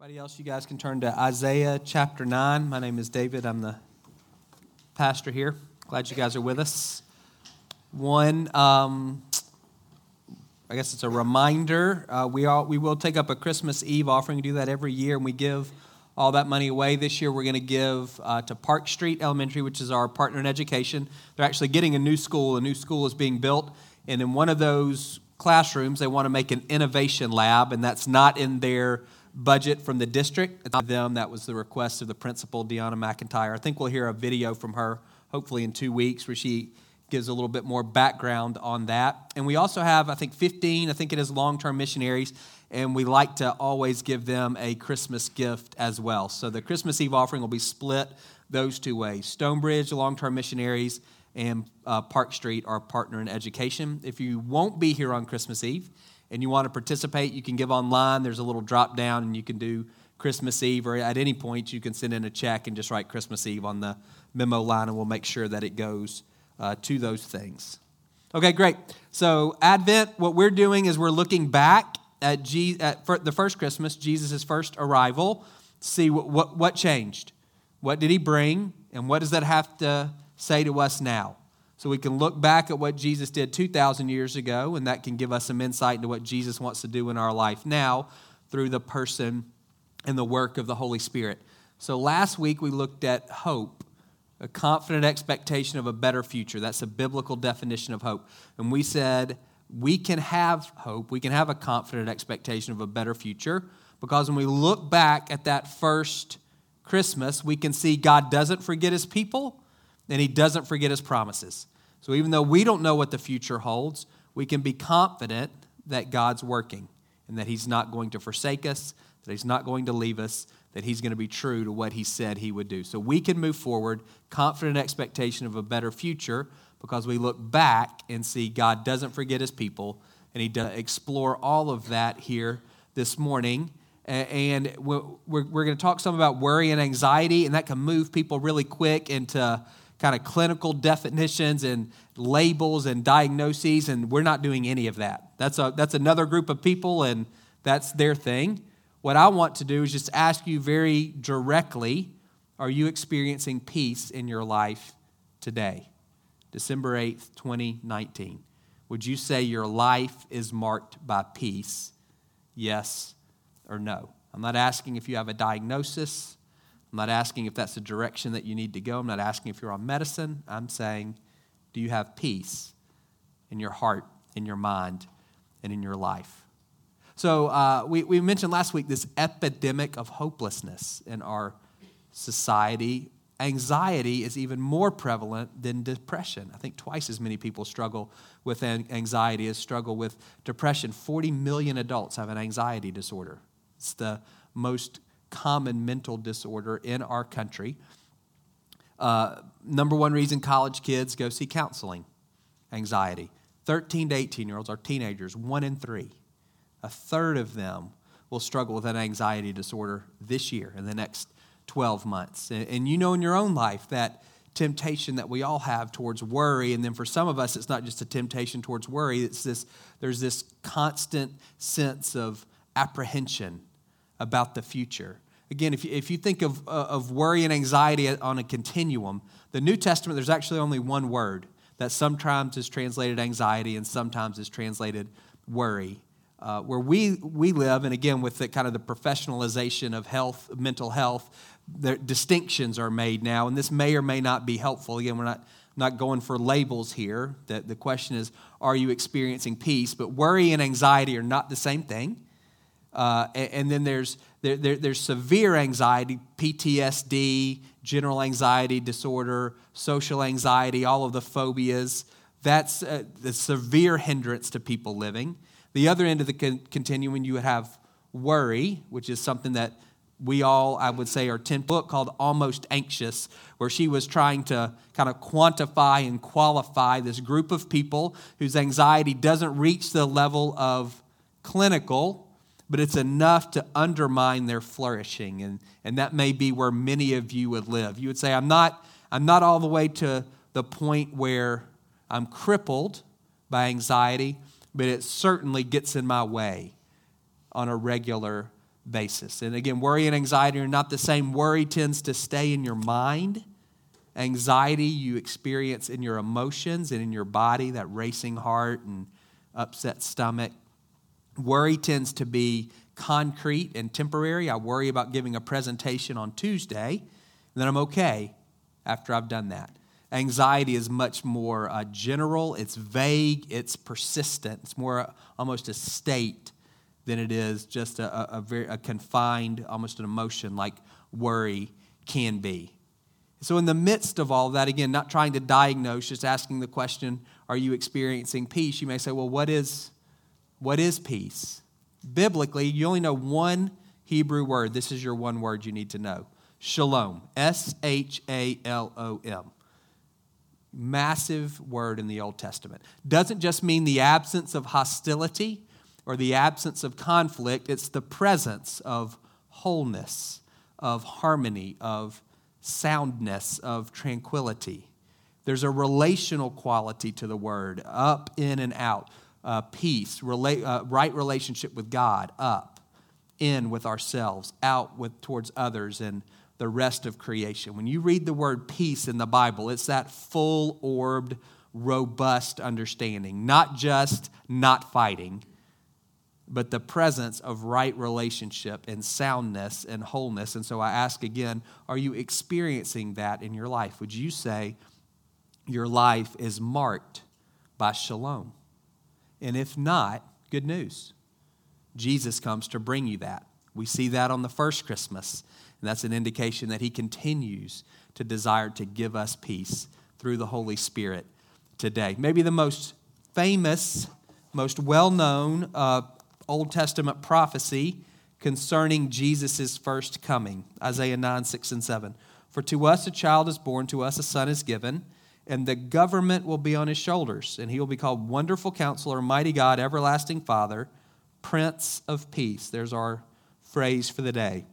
Anybody else, you guys can turn to Isaiah chapter 9. My name is David. I'm the pastor here. Glad you guys are with us. One, um, I guess it's a reminder. Uh, we, all, we will take up a Christmas Eve offering. We do that every year, and we give all that money away. This year, we're going to give uh, to Park Street Elementary, which is our partner in education. They're actually getting a new school. A new school is being built, and in one of those classrooms, they want to make an innovation lab, and that's not in their budget from the district. Them. That was the request of the principal, Deanna McIntyre. I think we'll hear a video from her hopefully in two weeks where she gives a little bit more background on that. And we also have, I think, 15, I think it is long term missionaries, and we like to always give them a Christmas gift as well. So the Christmas Eve offering will be split those two ways Stonebridge, long term missionaries, and uh, Park Street, our partner in education. If you won't be here on Christmas Eve, and you want to participate, you can give online. There's a little drop down, and you can do Christmas Eve, or at any point, you can send in a check and just write Christmas Eve on the memo line, and we'll make sure that it goes uh, to those things. Okay, great. So, Advent, what we're doing is we're looking back at, G- at the first Christmas, Jesus' first arrival, see what, what, what changed. What did he bring, and what does that have to say to us now? So we can look back at what Jesus did 2,000 years ago, and that can give us some insight into what Jesus wants to do in our life now through the person and the work of the Holy Spirit. So last week we looked at hope, a confident expectation of a better future. That's a biblical definition of hope. And we said we can have hope, we can have a confident expectation of a better future because when we look back at that first Christmas, we can see God doesn't forget his people and he doesn't forget his promises. So even though we don't know what the future holds, we can be confident that God's working and that he's not going to forsake us, that he's not going to leave us, that he's going to be true to what he said he would do. So we can move forward, confident expectation of a better future because we look back and see God doesn't forget his people and he does explore all of that here this morning and we're, we're going to talk some about worry and anxiety and that can move people really quick into kind of clinical definitions and labels and diagnoses, and we're not doing any of that. That's, a, that's another group of people, and that's their thing. What I want to do is just ask you very directly are you experiencing peace in your life today? December 8th, 2019. Would you say your life is marked by peace? Yes or no? I'm not asking if you have a diagnosis. I'm not asking if that's the direction that you need to go. I'm not asking if you're on medicine. I'm saying, do you have peace in your heart, in your mind, and in your life? So, uh, we, we mentioned last week this epidemic of hopelessness in our society. Anxiety is even more prevalent than depression. I think twice as many people struggle with anxiety as struggle with depression. 40 million adults have an anxiety disorder. It's the most common mental disorder in our country. Uh, number one reason college kids go see counseling anxiety. 13 to 18 year olds are teenagers, one in three. A third of them will struggle with an anxiety disorder this year, in the next 12 months. And, and you know in your own life that temptation that we all have towards worry and then for some of us it's not just a temptation towards worry it's this there's this constant sense of apprehension about the future. Again, if you, if you think of, uh, of worry and anxiety on a continuum, the New Testament, there's actually only one word that sometimes is translated anxiety and sometimes is translated worry. Uh, where we, we live, and again, with the kind of the professionalization of health, mental health, the distinctions are made now, and this may or may not be helpful. Again, we're not, not going for labels here. The, the question is, are you experiencing peace? But worry and anxiety are not the same thing. Uh, and, and, then there's, there, there, there's severe anxiety, PTSD, general anxiety disorder, social anxiety, all of the phobias. That's uh, the severe hindrance to people living. The other end of the con- continuum, you would have worry, which is something that we all, I would say, are 10 book called Almost Anxious, where she was trying to kind of quantify and qualify this group of people whose anxiety doesn't reach the level of clinical but it's enough to undermine their flourishing. And, and that may be where many of you would live. You would say, I'm not, I'm not all the way to the point where I'm crippled by anxiety, but it certainly gets in my way on a regular basis. And again, worry and anxiety are not the same. Worry tends to stay in your mind. Anxiety you experience in your emotions and in your body, that racing heart and upset stomach. Worry tends to be concrete and temporary. I worry about giving a presentation on Tuesday, and then I'm okay after I've done that. Anxiety is much more uh, general, it's vague, it's persistent, it's more uh, almost a state than it is just a, a, a very a confined, almost an emotion like worry can be. So, in the midst of all that, again, not trying to diagnose, just asking the question, are you experiencing peace? You may say, well, what is, what is peace? Biblically, you only know one Hebrew word. This is your one word you need to know shalom. S H A L O M. Massive word in the Old Testament. Doesn't just mean the absence of hostility or the absence of conflict, it's the presence of wholeness, of harmony, of soundness, of tranquility. There's a relational quality to the word, up, in, and out. Uh, peace, uh, right relationship with God, up, in with ourselves, out with towards others, and the rest of creation. When you read the word peace in the Bible, it's that full orbed, robust understanding, not just not fighting, but the presence of right relationship and soundness and wholeness. And so I ask again, are you experiencing that in your life? Would you say, your life is marked by shalom. And if not, good news. Jesus comes to bring you that. We see that on the first Christmas, and that's an indication that he continues to desire to give us peace through the Holy Spirit today. Maybe the most famous, most well known uh, Old Testament prophecy concerning Jesus' first coming Isaiah 9, 6, and 7. For to us a child is born, to us a son is given and the government will be on his shoulders, and he will be called Wonderful Counselor, Mighty God, Everlasting Father, Prince of Peace. There's our phrase for the day.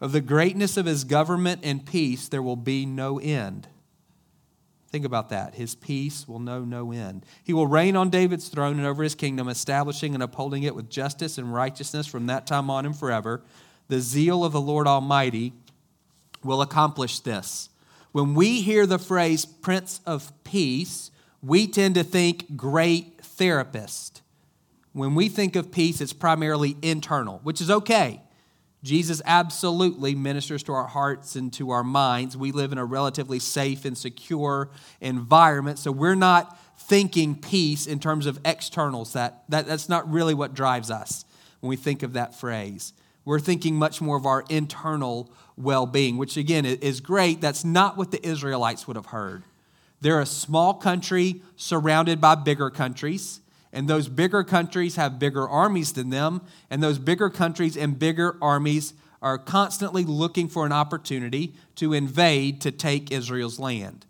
Of the greatness of his government and peace, there will be no end. Think about that. His peace will know no end. He will reign on David's throne and over his kingdom, establishing and upholding it with justice and righteousness from that time on and forever. The zeal of the Lord Almighty will accomplish this. When we hear the phrase Prince of Peace, we tend to think great therapist. When we think of peace, it's primarily internal, which is okay. Jesus absolutely ministers to our hearts and to our minds. We live in a relatively safe and secure environment, so we're not thinking peace in terms of externals. That, that, that's not really what drives us when we think of that phrase. We're thinking much more of our internal well being, which again is great. That's not what the Israelites would have heard. They're a small country surrounded by bigger countries, and those bigger countries have bigger armies than them, and those bigger countries and bigger armies are constantly looking for an opportunity to invade to take Israel's land.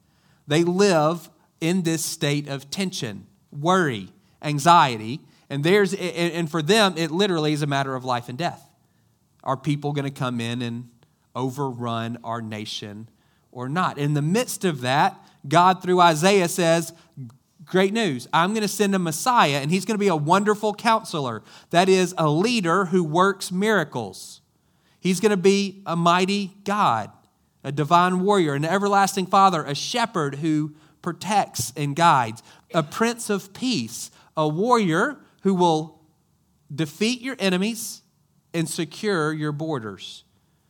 They live in this state of tension, worry, anxiety, and there's and for them it literally is a matter of life and death. Are people going to come in and overrun our nation or not? In the midst of that, God, through Isaiah, says, Great news. I'm going to send a Messiah, and he's going to be a wonderful counselor. That is, a leader who works miracles. He's going to be a mighty God, a divine warrior, an everlasting father, a shepherd who protects and guides, a prince of peace, a warrior who will defeat your enemies and secure your borders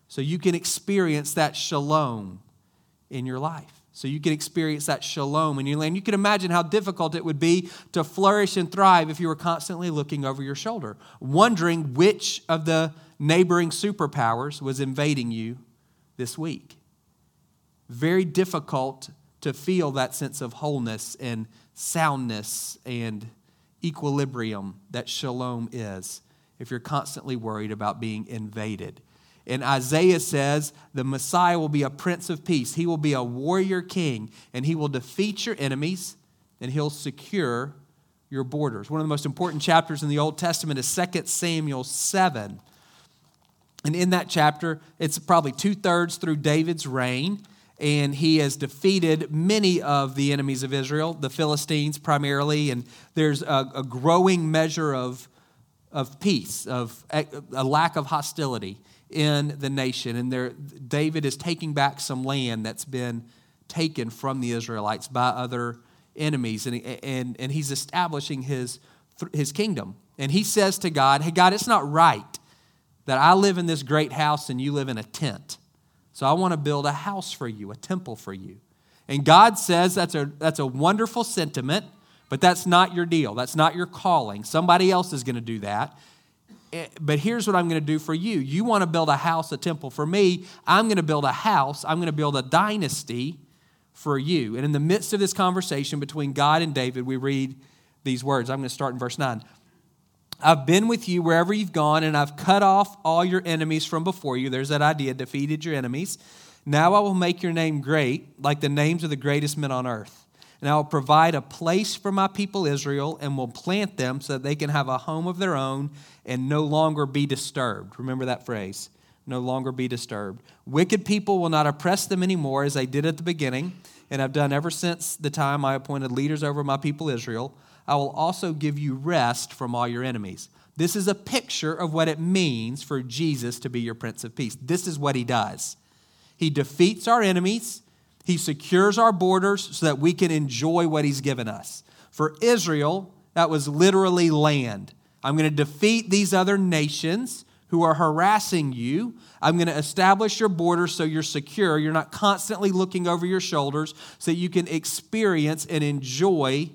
so you can experience that shalom in your life. So you can experience that shalom in your land. You can imagine how difficult it would be to flourish and thrive if you were constantly looking over your shoulder, wondering which of the neighboring superpowers was invading you this week. Very difficult to feel that sense of wholeness and soundness and equilibrium that shalom is if you're constantly worried about being invaded. And Isaiah says the Messiah will be a prince of peace. He will be a warrior king, and he will defeat your enemies, and he'll secure your borders. One of the most important chapters in the Old Testament is 2 Samuel 7. And in that chapter, it's probably two thirds through David's reign, and he has defeated many of the enemies of Israel, the Philistines primarily, and there's a, a growing measure of of peace, of a lack of hostility in the nation. And there, David is taking back some land that's been taken from the Israelites by other enemies. And, and, and he's establishing his, his kingdom. And he says to God, Hey, God, it's not right that I live in this great house and you live in a tent. So I want to build a house for you, a temple for you. And God says that's a, that's a wonderful sentiment, but that's not your deal. That's not your calling. Somebody else is going to do that. Eh, but here's what I'm going to do for you. You want to build a house, a temple for me. I'm going to build a house. I'm going to build a dynasty for you. And in the midst of this conversation between God and David, we read these words. I'm going to start in verse 9. I've been with you wherever you've gone, and I've cut off all your enemies from before you. There's that idea, defeated your enemies. Now I will make your name great, like the names of the greatest men on earth. And I will provide a place for my people Israel and will plant them so that they can have a home of their own and no longer be disturbed. Remember that phrase no longer be disturbed. Wicked people will not oppress them anymore as they did at the beginning, and have done ever since the time I appointed leaders over my people Israel. I will also give you rest from all your enemies. This is a picture of what it means for Jesus to be your Prince of Peace. This is what he does. He defeats our enemies, he secures our borders so that we can enjoy what he's given us. For Israel, that was literally land. I'm going to defeat these other nations who are harassing you. I'm going to establish your borders so you're secure. You're not constantly looking over your shoulders so you can experience and enjoy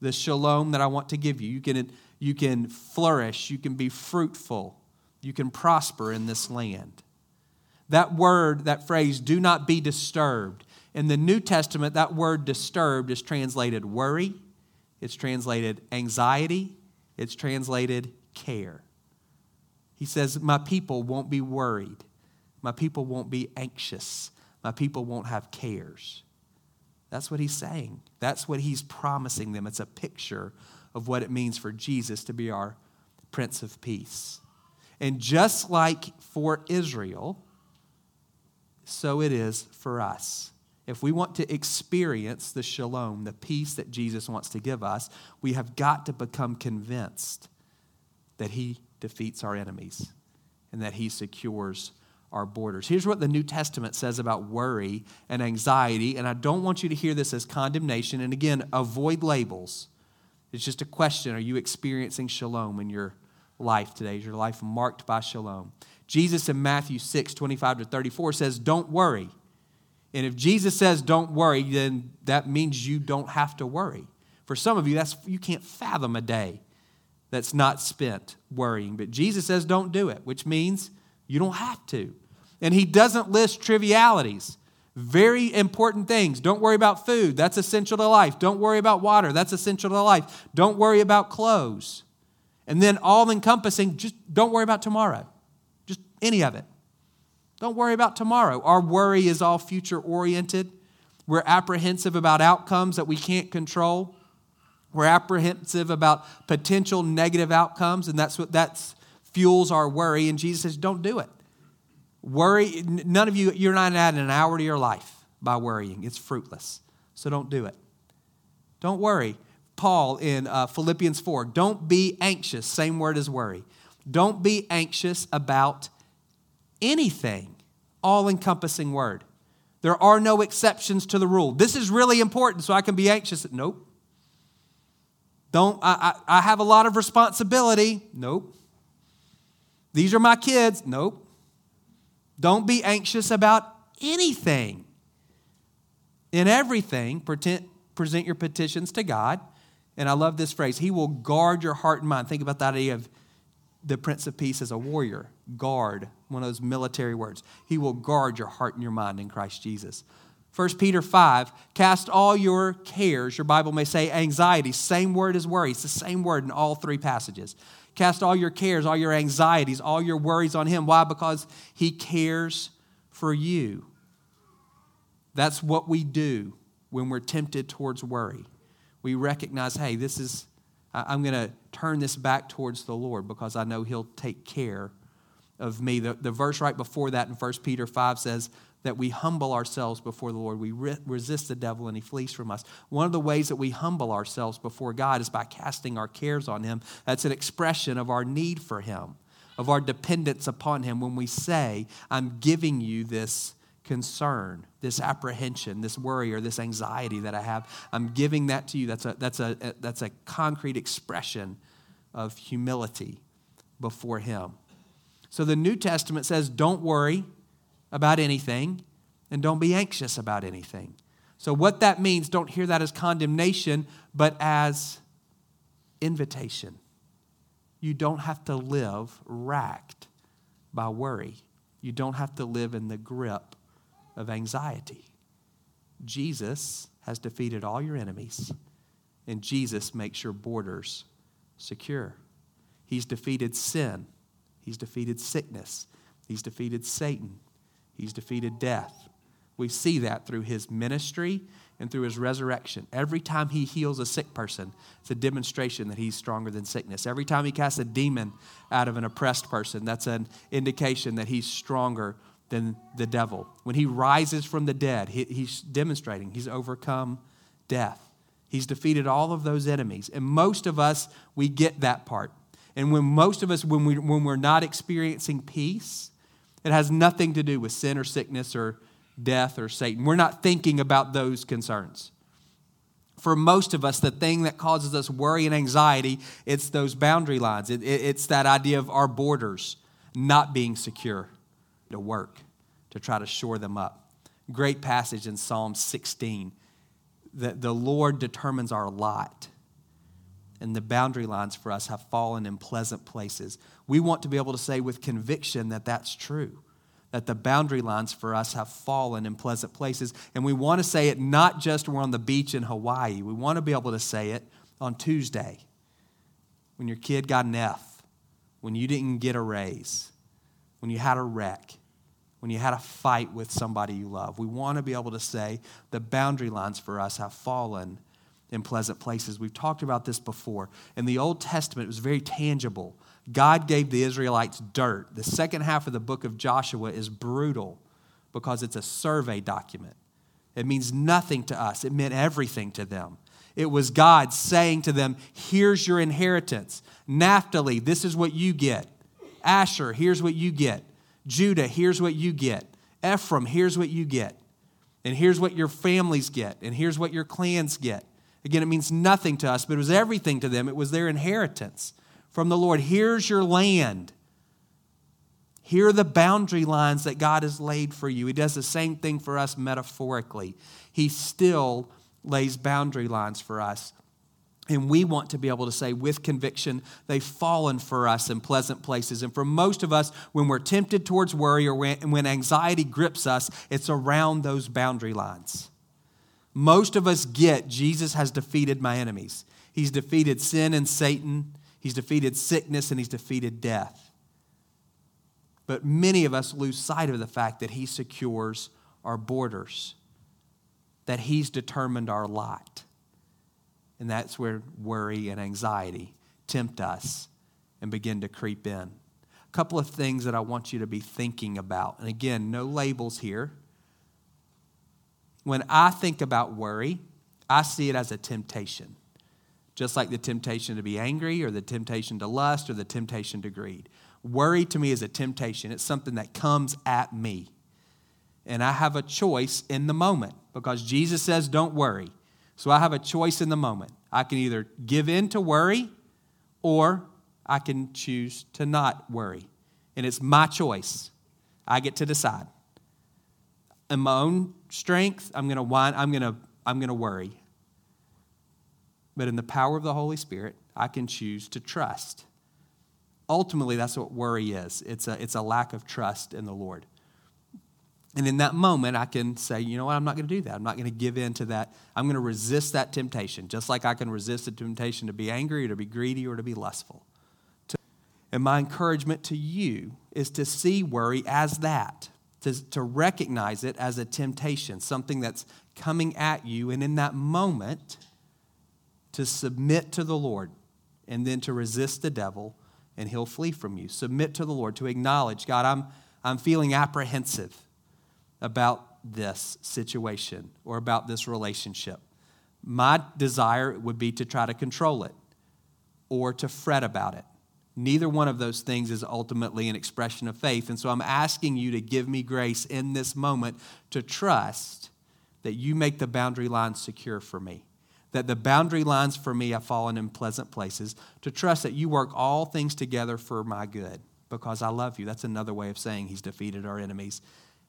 the shalom that I want to give you. You can, you can flourish, you can be fruitful, you can prosper in this land. That word, that phrase, do not be disturbed. In the New Testament, that word disturbed is translated worry, it's translated anxiety, it's translated care. He says, My people won't be worried. My people won't be anxious. My people won't have cares. That's what he's saying. That's what he's promising them. It's a picture of what it means for Jesus to be our Prince of Peace. And just like for Israel, so it is for us. If we want to experience the shalom, the peace that Jesus wants to give us, we have got to become convinced that he defeats our enemies and that he secures our borders. Here's what the New Testament says about worry and anxiety, and I don't want you to hear this as condemnation. And again, avoid labels. It's just a question Are you experiencing shalom in your life today? Is your life marked by shalom? Jesus in Matthew 6 25 to 34 says, Don't worry. And if Jesus says don't worry, then that means you don't have to worry. For some of you, that's you can't fathom a day that's not spent worrying. But Jesus says don't do it, which means you don't have to. And he doesn't list trivialities. Very important things. Don't worry about food. That's essential to life. Don't worry about water. That's essential to life. Don't worry about clothes. And then all encompassing, just don't worry about tomorrow. Just any of it. Don't worry about tomorrow. Our worry is all future oriented. We're apprehensive about outcomes that we can't control. We're apprehensive about potential negative outcomes, and that's what that's fuels our worry. And Jesus says, don't do it. Worry, none of you, you're not adding an hour to your life by worrying. It's fruitless. So don't do it. Don't worry. Paul in uh, Philippians 4, don't be anxious. Same word as worry. Don't be anxious about anything. All encompassing word. There are no exceptions to the rule. This is really important, so I can be anxious. Nope. Don't, I, I, I have a lot of responsibility. Nope. These are my kids. Nope. Don't be anxious about anything. In everything, present your petitions to God. And I love this phrase He will guard your heart and mind. Think about that idea of the Prince of Peace as a warrior. Guard, one of those military words. He will guard your heart and your mind in Christ Jesus. 1 Peter 5, cast all your cares, your Bible may say anxiety, same word as worry. It's the same word in all three passages. Cast all your cares, all your anxieties, all your worries on Him. Why? Because He cares for you. That's what we do when we're tempted towards worry. We recognize, hey, this is, I'm going to turn this back towards the Lord because I know He'll take care of me. The, the verse right before that in 1 Peter 5 says that we humble ourselves before the Lord. We re- resist the devil and he flees from us. One of the ways that we humble ourselves before God is by casting our cares on him. That's an expression of our need for him, of our dependence upon him when we say, I'm giving you this concern, this apprehension, this worry, or this anxiety that I have. I'm giving that to you. That's a, that's a, that's a concrete expression of humility before Him. So the New Testament says, don't worry about anything and don't be anxious about anything. So, what that means, don't hear that as condemnation, but as invitation. You don't have to live racked by worry. You don't have to live in the grip of anxiety. Jesus has defeated all your enemies, and Jesus makes your borders secure. He's defeated sin, He's defeated sickness, He's defeated Satan, He's defeated death. We see that through His ministry and through His resurrection. Every time He heals a sick person, it's a demonstration that He's stronger than sickness. Every time He casts a demon out of an oppressed person, that's an indication that He's stronger than the devil. When he rises from the dead, he, he's demonstrating he's overcome death. He's defeated all of those enemies. And most of us, we get that part. And when most of us, when, we, when we're not experiencing peace, it has nothing to do with sin or sickness or death or Satan. We're not thinking about those concerns. For most of us, the thing that causes us worry and anxiety, it's those boundary lines. It, it, it's that idea of our borders not being secure to work to try to shore them up. Great passage in Psalm 16 that the Lord determines our lot and the boundary lines for us have fallen in pleasant places. We want to be able to say with conviction that that's true, that the boundary lines for us have fallen in pleasant places. And we want to say it not just we're on the beach in Hawaii, we want to be able to say it on Tuesday when your kid got an F, when you didn't get a raise, when you had a wreck, when you had a fight with somebody you love. We want to be able to say the boundary lines for us have fallen in pleasant places. We've talked about this before. In the Old Testament, it was very tangible. God gave the Israelites dirt. The second half of the book of Joshua is brutal because it's a survey document. It means nothing to us, it meant everything to them. It was God saying to them, Here's your inheritance. Naphtali, this is what you get. Asher, here's what you get. Judah, here's what you get. Ephraim, here's what you get. And here's what your families get. And here's what your clans get. Again, it means nothing to us, but it was everything to them. It was their inheritance from the Lord. Here's your land. Here are the boundary lines that God has laid for you. He does the same thing for us metaphorically. He still lays boundary lines for us. And we want to be able to say with conviction, they've fallen for us in pleasant places. And for most of us, when we're tempted towards worry or when, anxiety grips us, it's around those boundary lines. Most of us get Jesus has defeated my enemies. He's defeated sin and Satan, he's defeated sickness, and he's defeated death. But many of us lose sight of the fact that he secures our borders, that he's determined our lot. And that's where worry and anxiety tempt us and begin to creep in. A couple of things that I want you to be thinking about. And again, no labels here. When I think about worry, I see it as a temptation, just like the temptation to be angry or the temptation to lust or the temptation to greed. Worry to me is a temptation, it's something that comes at me. And I have a choice in the moment because Jesus says, Don't worry. So I have a choice in the moment. I can either give in to worry or I can choose to not worry. And it's my choice. I get to decide. In my own strength, I'm going to whine, I'm going to I'm going to worry. But in the power of the Holy Spirit, I can choose to trust. Ultimately, that's what worry is. It's a, it's a lack of trust in the Lord. And in that moment, I can say, you know what, I'm not going to do that. I'm not going to give in to that. I'm going to resist that temptation, just like I can resist the temptation to be angry or to be greedy or to be lustful. And my encouragement to you is to see worry as that, to, to recognize it as a temptation, something that's coming at you. And in that moment, to submit to the Lord and then to resist the devil and he'll flee from you. Submit to the Lord, to acknowledge, God, I'm, I'm feeling apprehensive about this situation or about this relationship. My desire would be to try to control it or to fret about it. Neither one of those things is ultimately an expression of faith. And so I'm asking you to give me grace in this moment to trust that you make the boundary lines secure for me. That the boundary lines for me have fallen in pleasant places. To trust that you work all things together for my good because I love you. That's another way of saying he's defeated our enemies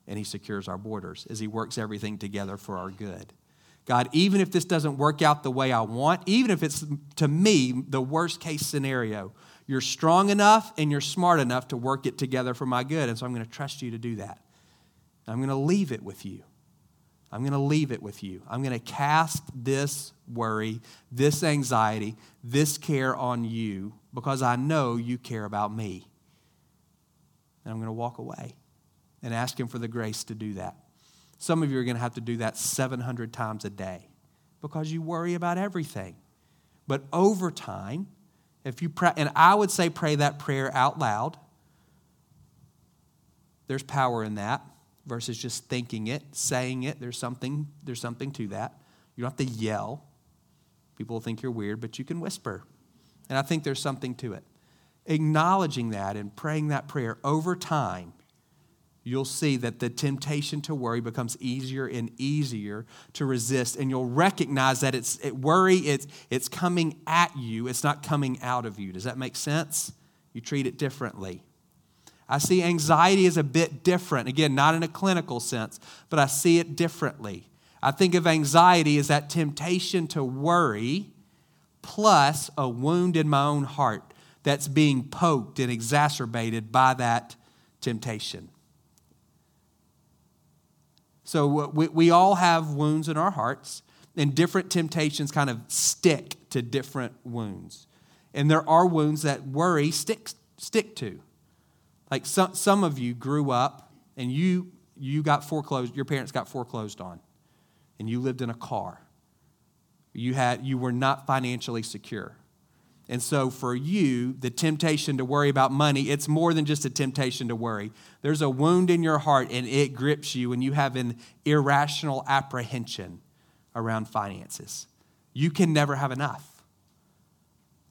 and he secures our borders, as he works everything together for our good. God, even if this doesn't work out the way I want, even if it's to me the worst case scenario, you're strong enough and you're smart enough to work it together for my good. And so I'm going to trust you to do that. I'm going to leave it with you. I'm going to leave it with you. I'm going to cast this worry, this anxiety, this care on you because I know you care about me. And I'm going to walk away and ask Him for the grace to do that. Some of you are going to have to do that 700 times a day because you worry about everything. But over time, if you pray, and I would say pray that prayer out loud, there's power in that versus just thinking it, saying it. There's something, there's something to that. You don't have to yell. People will think you're weird, but you can whisper. And I think there's something to it. Acknowledging that and praying that prayer over time you'll see that the temptation to worry becomes easier and easier to resist and you'll recognize that it's it worry it's it's coming at you it's not coming out of you. Does that make sense? You treat it differently. I see anxiety as a bit different again not in a clinical sense but i see it differently. I think of anxiety as that temptation to worry plus a wound in my own heart that's being poked and exacerbated by that temptation so we, we all have wounds in our hearts, and different temptations kind of stick to different wounds. And there are wounds that worry stick, stick to. Like some, some of you grew up and you, you got foreclosed, your parents got foreclosed on, and you lived in a car. You, had, you were not financially secure. And so for you, the temptation to worry about money, it's more than just a temptation to worry. There's a wound in your heart and it grips you and you have an irrational apprehension around finances. You can never have enough.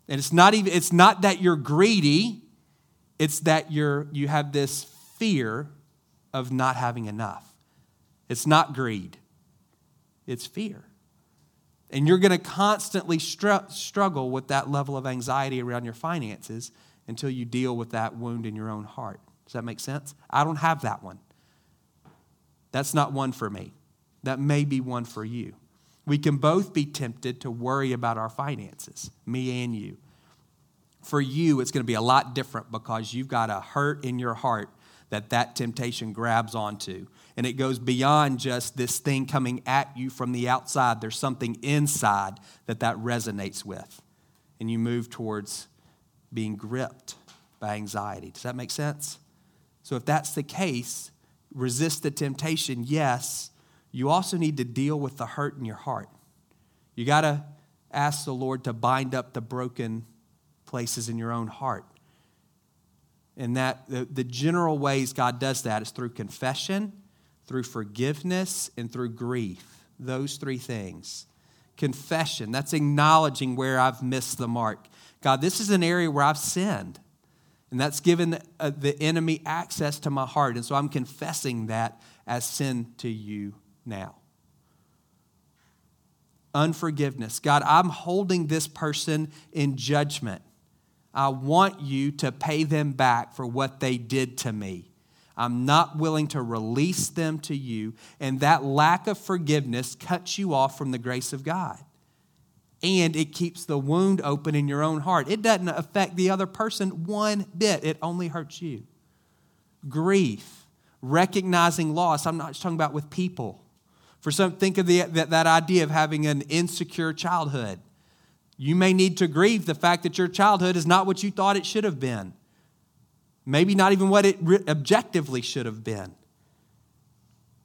And it's not even it's not that you're greedy, it's that you're you have this fear of not having enough. It's not greed. It's fear. And you're going to constantly str- struggle with that level of anxiety around your finances until you deal with that wound in your own heart. Does that make sense? I don't have that one. That's not one for me. That may be one for you. We can both be tempted to worry about our finances, me and you. For you, it's going to be a lot different because you've got a hurt in your heart that that temptation grabs onto and it goes beyond just this thing coming at you from the outside. There's something inside that that resonates with. And you move towards being gripped by anxiety. Does that make sense? So, if that's the case, resist the temptation, yes. You also need to deal with the hurt in your heart. You got to ask the Lord to bind up the broken places in your own heart. And that the, the general ways God does that is through confession through forgiveness, and through grief. Those three things. Confession, that's acknowledging where I've missed the mark. God, this is an area where I've sinned. And that's given uh, the enemy access to my heart. And so I'm confessing that as sin to you now. Unforgiveness. God, I'm holding this person in judgment. I want you to pay them back for what they did to me. I'm not willing to release them to you. And that lack of forgiveness cuts you off from the grace of God. And it keeps the wound open in your own heart. It doesn't affect the other person one bit, it only hurts you. Grief, recognizing loss. I'm not talking about with people. For some, think of the, that, that idea of having an insecure childhood. You may need to grieve the fact that your childhood is not what you thought it should have been. Maybe not even what it objectively should have been.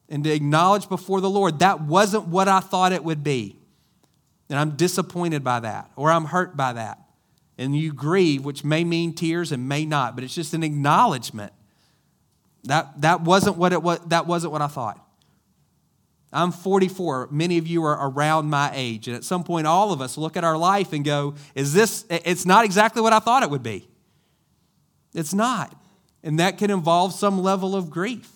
And to acknowledge before the Lord, that wasn't what I thought it would be. And I'm disappointed by that, or I'm hurt by that. and you grieve, which may mean tears and may not, but it's just an acknowledgement. That, that, wasn't what it was, that wasn't what I thought. I'm 44. Many of you are around my age. And at some point, all of us look at our life and go, Is this, it's not exactly what I thought it would be. It's not. And that can involve some level of grief,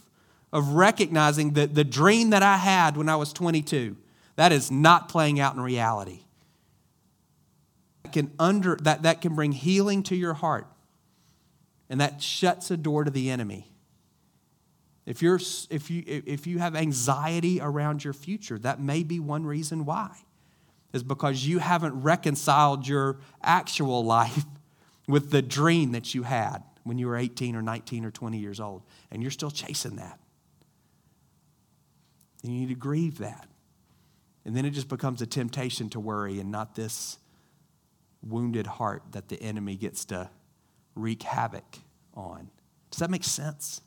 of recognizing that the dream that I had when I was 22, that is not playing out in reality. That can, under, that, that can bring healing to your heart, and that shuts a door to the enemy. If, you're, if, you, if you have anxiety around your future, that may be one reason why, is because you haven't reconciled your actual life with the dream that you had when you were 18 or 19 or 20 years old, and you're still chasing that. And you need to grieve that. And then it just becomes a temptation to worry and not this wounded heart that the enemy gets to wreak havoc on. Does that make sense?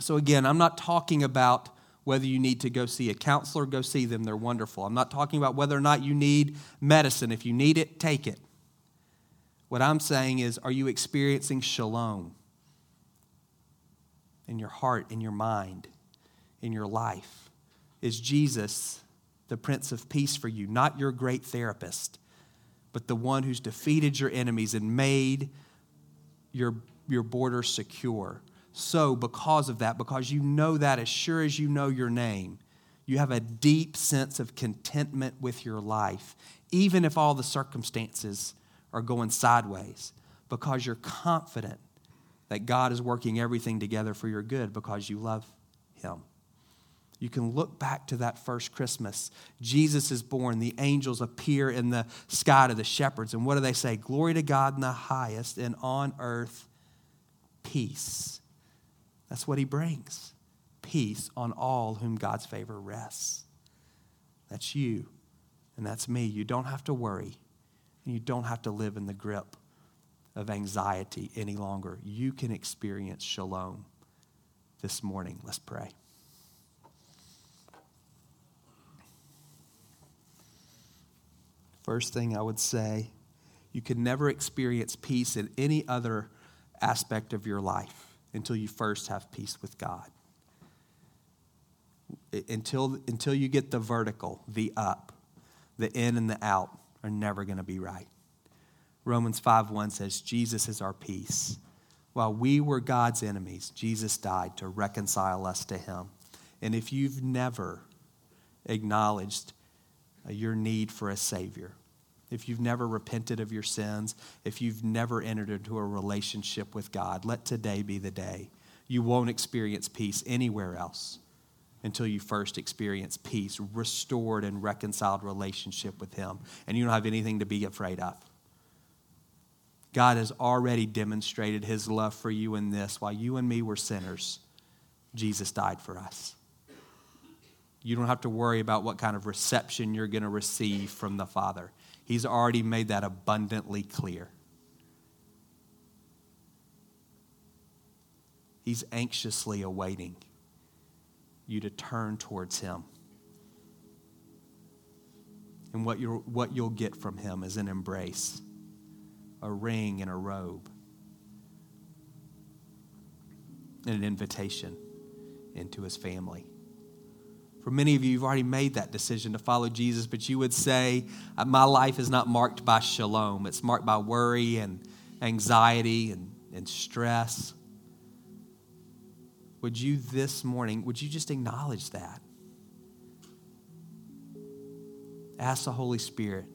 So, again, I'm not talking about whether you need to go see a counselor, go see them. They're wonderful. I'm not talking about whether or not you need medicine. If you need it, take it. What I'm saying is, are you experiencing shalom in your heart, in your mind, in your life? Is Jesus the Prince of Peace for you? Not your great therapist, but the one who's defeated your enemies and made your, your border secure so, because of that, because you know that as sure as you know your name, you have a deep sense of contentment with your life, even if all the circumstances are going sideways, because you're confident that God is working everything together for your good because you love Him. You can look back to that first Christmas. Jesus is born. The angels appear in the sky to the shepherds. And what do they say? Glory to God in the highest, and on earth, peace that's what he brings peace on all whom God's favor rests. That's you, and that's me. You don't have to worry, and you don't have to live in the grip of anxiety any longer. You can experience shalom this morning. Let's pray. First thing I would say, you can never experience peace in any other aspect of your life until you first have peace with God. Until, until you get the vertical, the up, the in and the out are never going to be right. Romans 5:1 says, Jesus is our peace. While we were God's enemies, Jesus died to reconcile us to Him. And if you've never acknowledged uh, your need for a Savior, if you've never repented of your sins, if you've never entered into a relationship with God, let today be the day. You won't experience peace anywhere else until you first experience peace, restored and reconciled relationship with Him. And you don't have anything to be afraid of. God has already demonstrated His love for you in this. While you and me were sinners, Jesus died for us. You don't have to worry about what kind of reception you're going to receive from the Father. He's already made that abundantly clear. He's anxiously awaiting you to turn towards Him. And what, you what you'll get from Him is an embrace, a ring, and a robe, and an invitation into His family. For many of you, you've already made that decision to follow Jesus, but you would say, uh, My life is not marked by shalom. It's marked by worry and anxiety and, and stress. Would you this morning, would you just acknowledge that? Ask the Holy Spirit,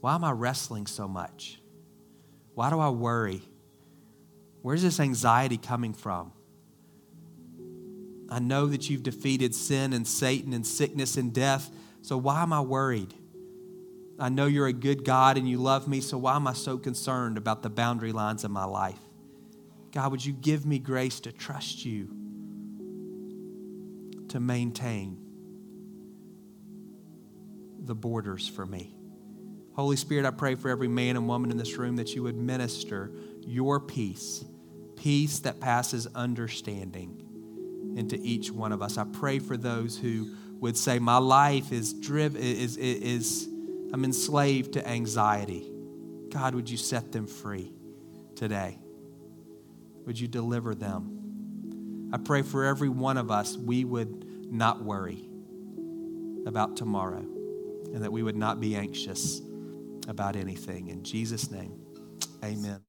why am I wrestling so much? Why do I worry? Where's this anxiety coming from? I know that you've defeated sin and Satan and sickness and death, so why am I worried? I know you're a good God and you love me, so why am I so concerned about the boundary lines of my life? God, would you give me grace to trust you, to maintain the borders for me? Holy Spirit, I pray for every man and woman in this room that you would minister your peace, peace that passes understanding into each one of us. I pray for those who would say, My life is driven, is, is, I'm enslaved to anxiety. God, would you set them free today? Would you deliver them? I pray for every one of us, we would not worry about tomorrow and that we would not be anxious about anything. In Jesus' name, amen.